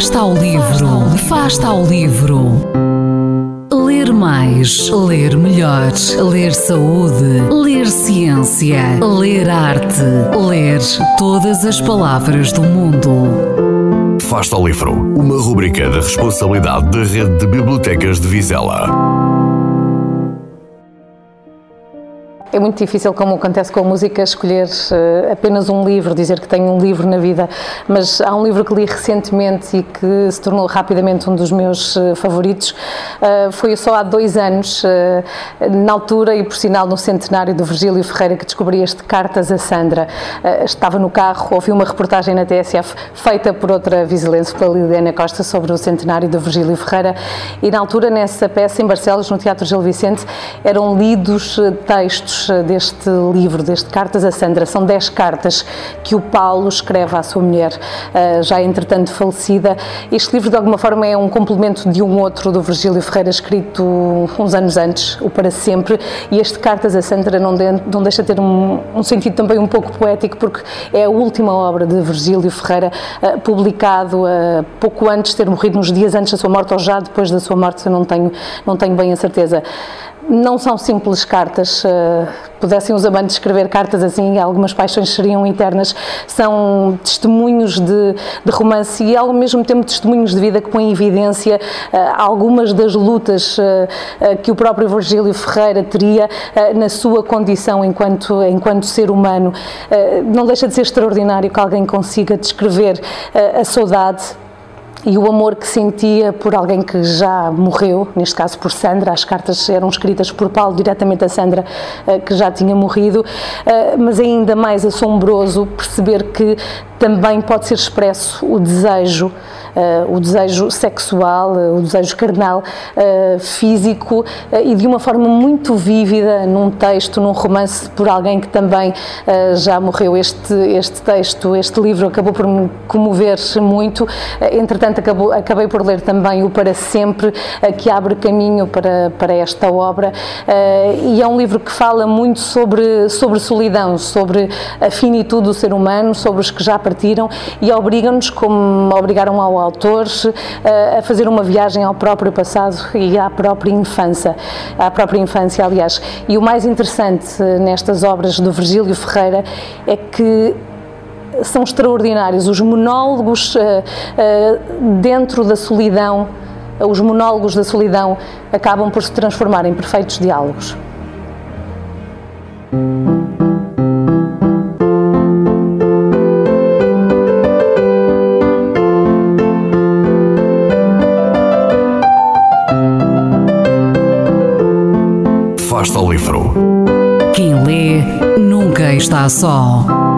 Fasta ao livro, Fasta ao livro. Ler mais, ler melhor, ler saúde, ler ciência, ler arte, ler todas as palavras do mundo. Fasta ao livro, uma rubrica da responsabilidade da Rede de Bibliotecas de Vizela. É muito difícil, como acontece com a música, escolher uh, apenas um livro, dizer que tenho um livro na vida, mas há um livro que li recentemente e que se tornou rapidamente um dos meus uh, favoritos. Uh, foi só há dois anos, na altura e por sinal no centenário do Virgílio Ferreira, que descobri este Cartas a Sandra. estava no carro, ouvi uma reportagem na TSF feita por outra vizilense, pela Liliana Costa, sobre o centenário do Virgílio Ferreira, e na altura, nessa peça em Barcelos, no Teatro Gil Vicente, eram lidos textos deste livro, deste Cartas a Sandra. São 10 cartas que o Paulo escreve à sua mulher, eh, já entretanto falecida. Este livro, de alguma forma, é um complemento de um outro do Virgílio Ferreira, escrito uns anos antes, o Para Sempre. E este Cartas a Sandra não, de, não deixa de ter um, um, sentido também um pouco poético, porque é a última obra de Virgílio Ferreira, uh, publicado uh, pouco antes de ter morrido, nos dias antes da sua morte, ou já depois da sua morte, eu não tenho, não tenho bem a certeza não são simples cartas. Uh, pudessem os amantes escrever cartas assim, algumas paixões seriam eternas. São testemunhos de, de romance e, ao mesmo tempo, testemunhos de vida que põem em evidência uh, algumas das lutas uh, que o próprio Virgílio Ferreira teria na sua condição enquanto, enquanto ser humano. não deixa de ser extraordinário que alguém consiga descrever a saudade e o amor que sentia por alguém que já morreu, neste caso por Sandra, as cartas eram escritas por Paulo diretamente a Sandra, eh, que já tinha morrido, eh, mas ainda mais assombroso perceber que também pode ser expresso o desejo, o desejo sexual, o desejo carnal, físico e de uma forma muito vívida num texto, num romance por alguém que também já morreu. Este, este texto, este livro acabou por me comover muito, entretanto acabou, acabei por ler também o Para Sempre, eh, que abre caminho para, para esta obra, eh, e é um livro que fala muito sobre, sobre solidão, sobre a finitude do ser humano, sobre os que já partiram, e obrigam-nos, como obrigaram ao autor, eh, a fazer uma viagem ao próprio passado e à própria infância, à própria infância, aliás. E o mais interessante nestas obras do Virgílio Ferreira é que são extraordinários. Os monólogos uh, uh, dentro da solidão, os monólogos da solidão acabam por se transformar em perfeitos diálogos. Fasta o livro. Quem lê nunca está só.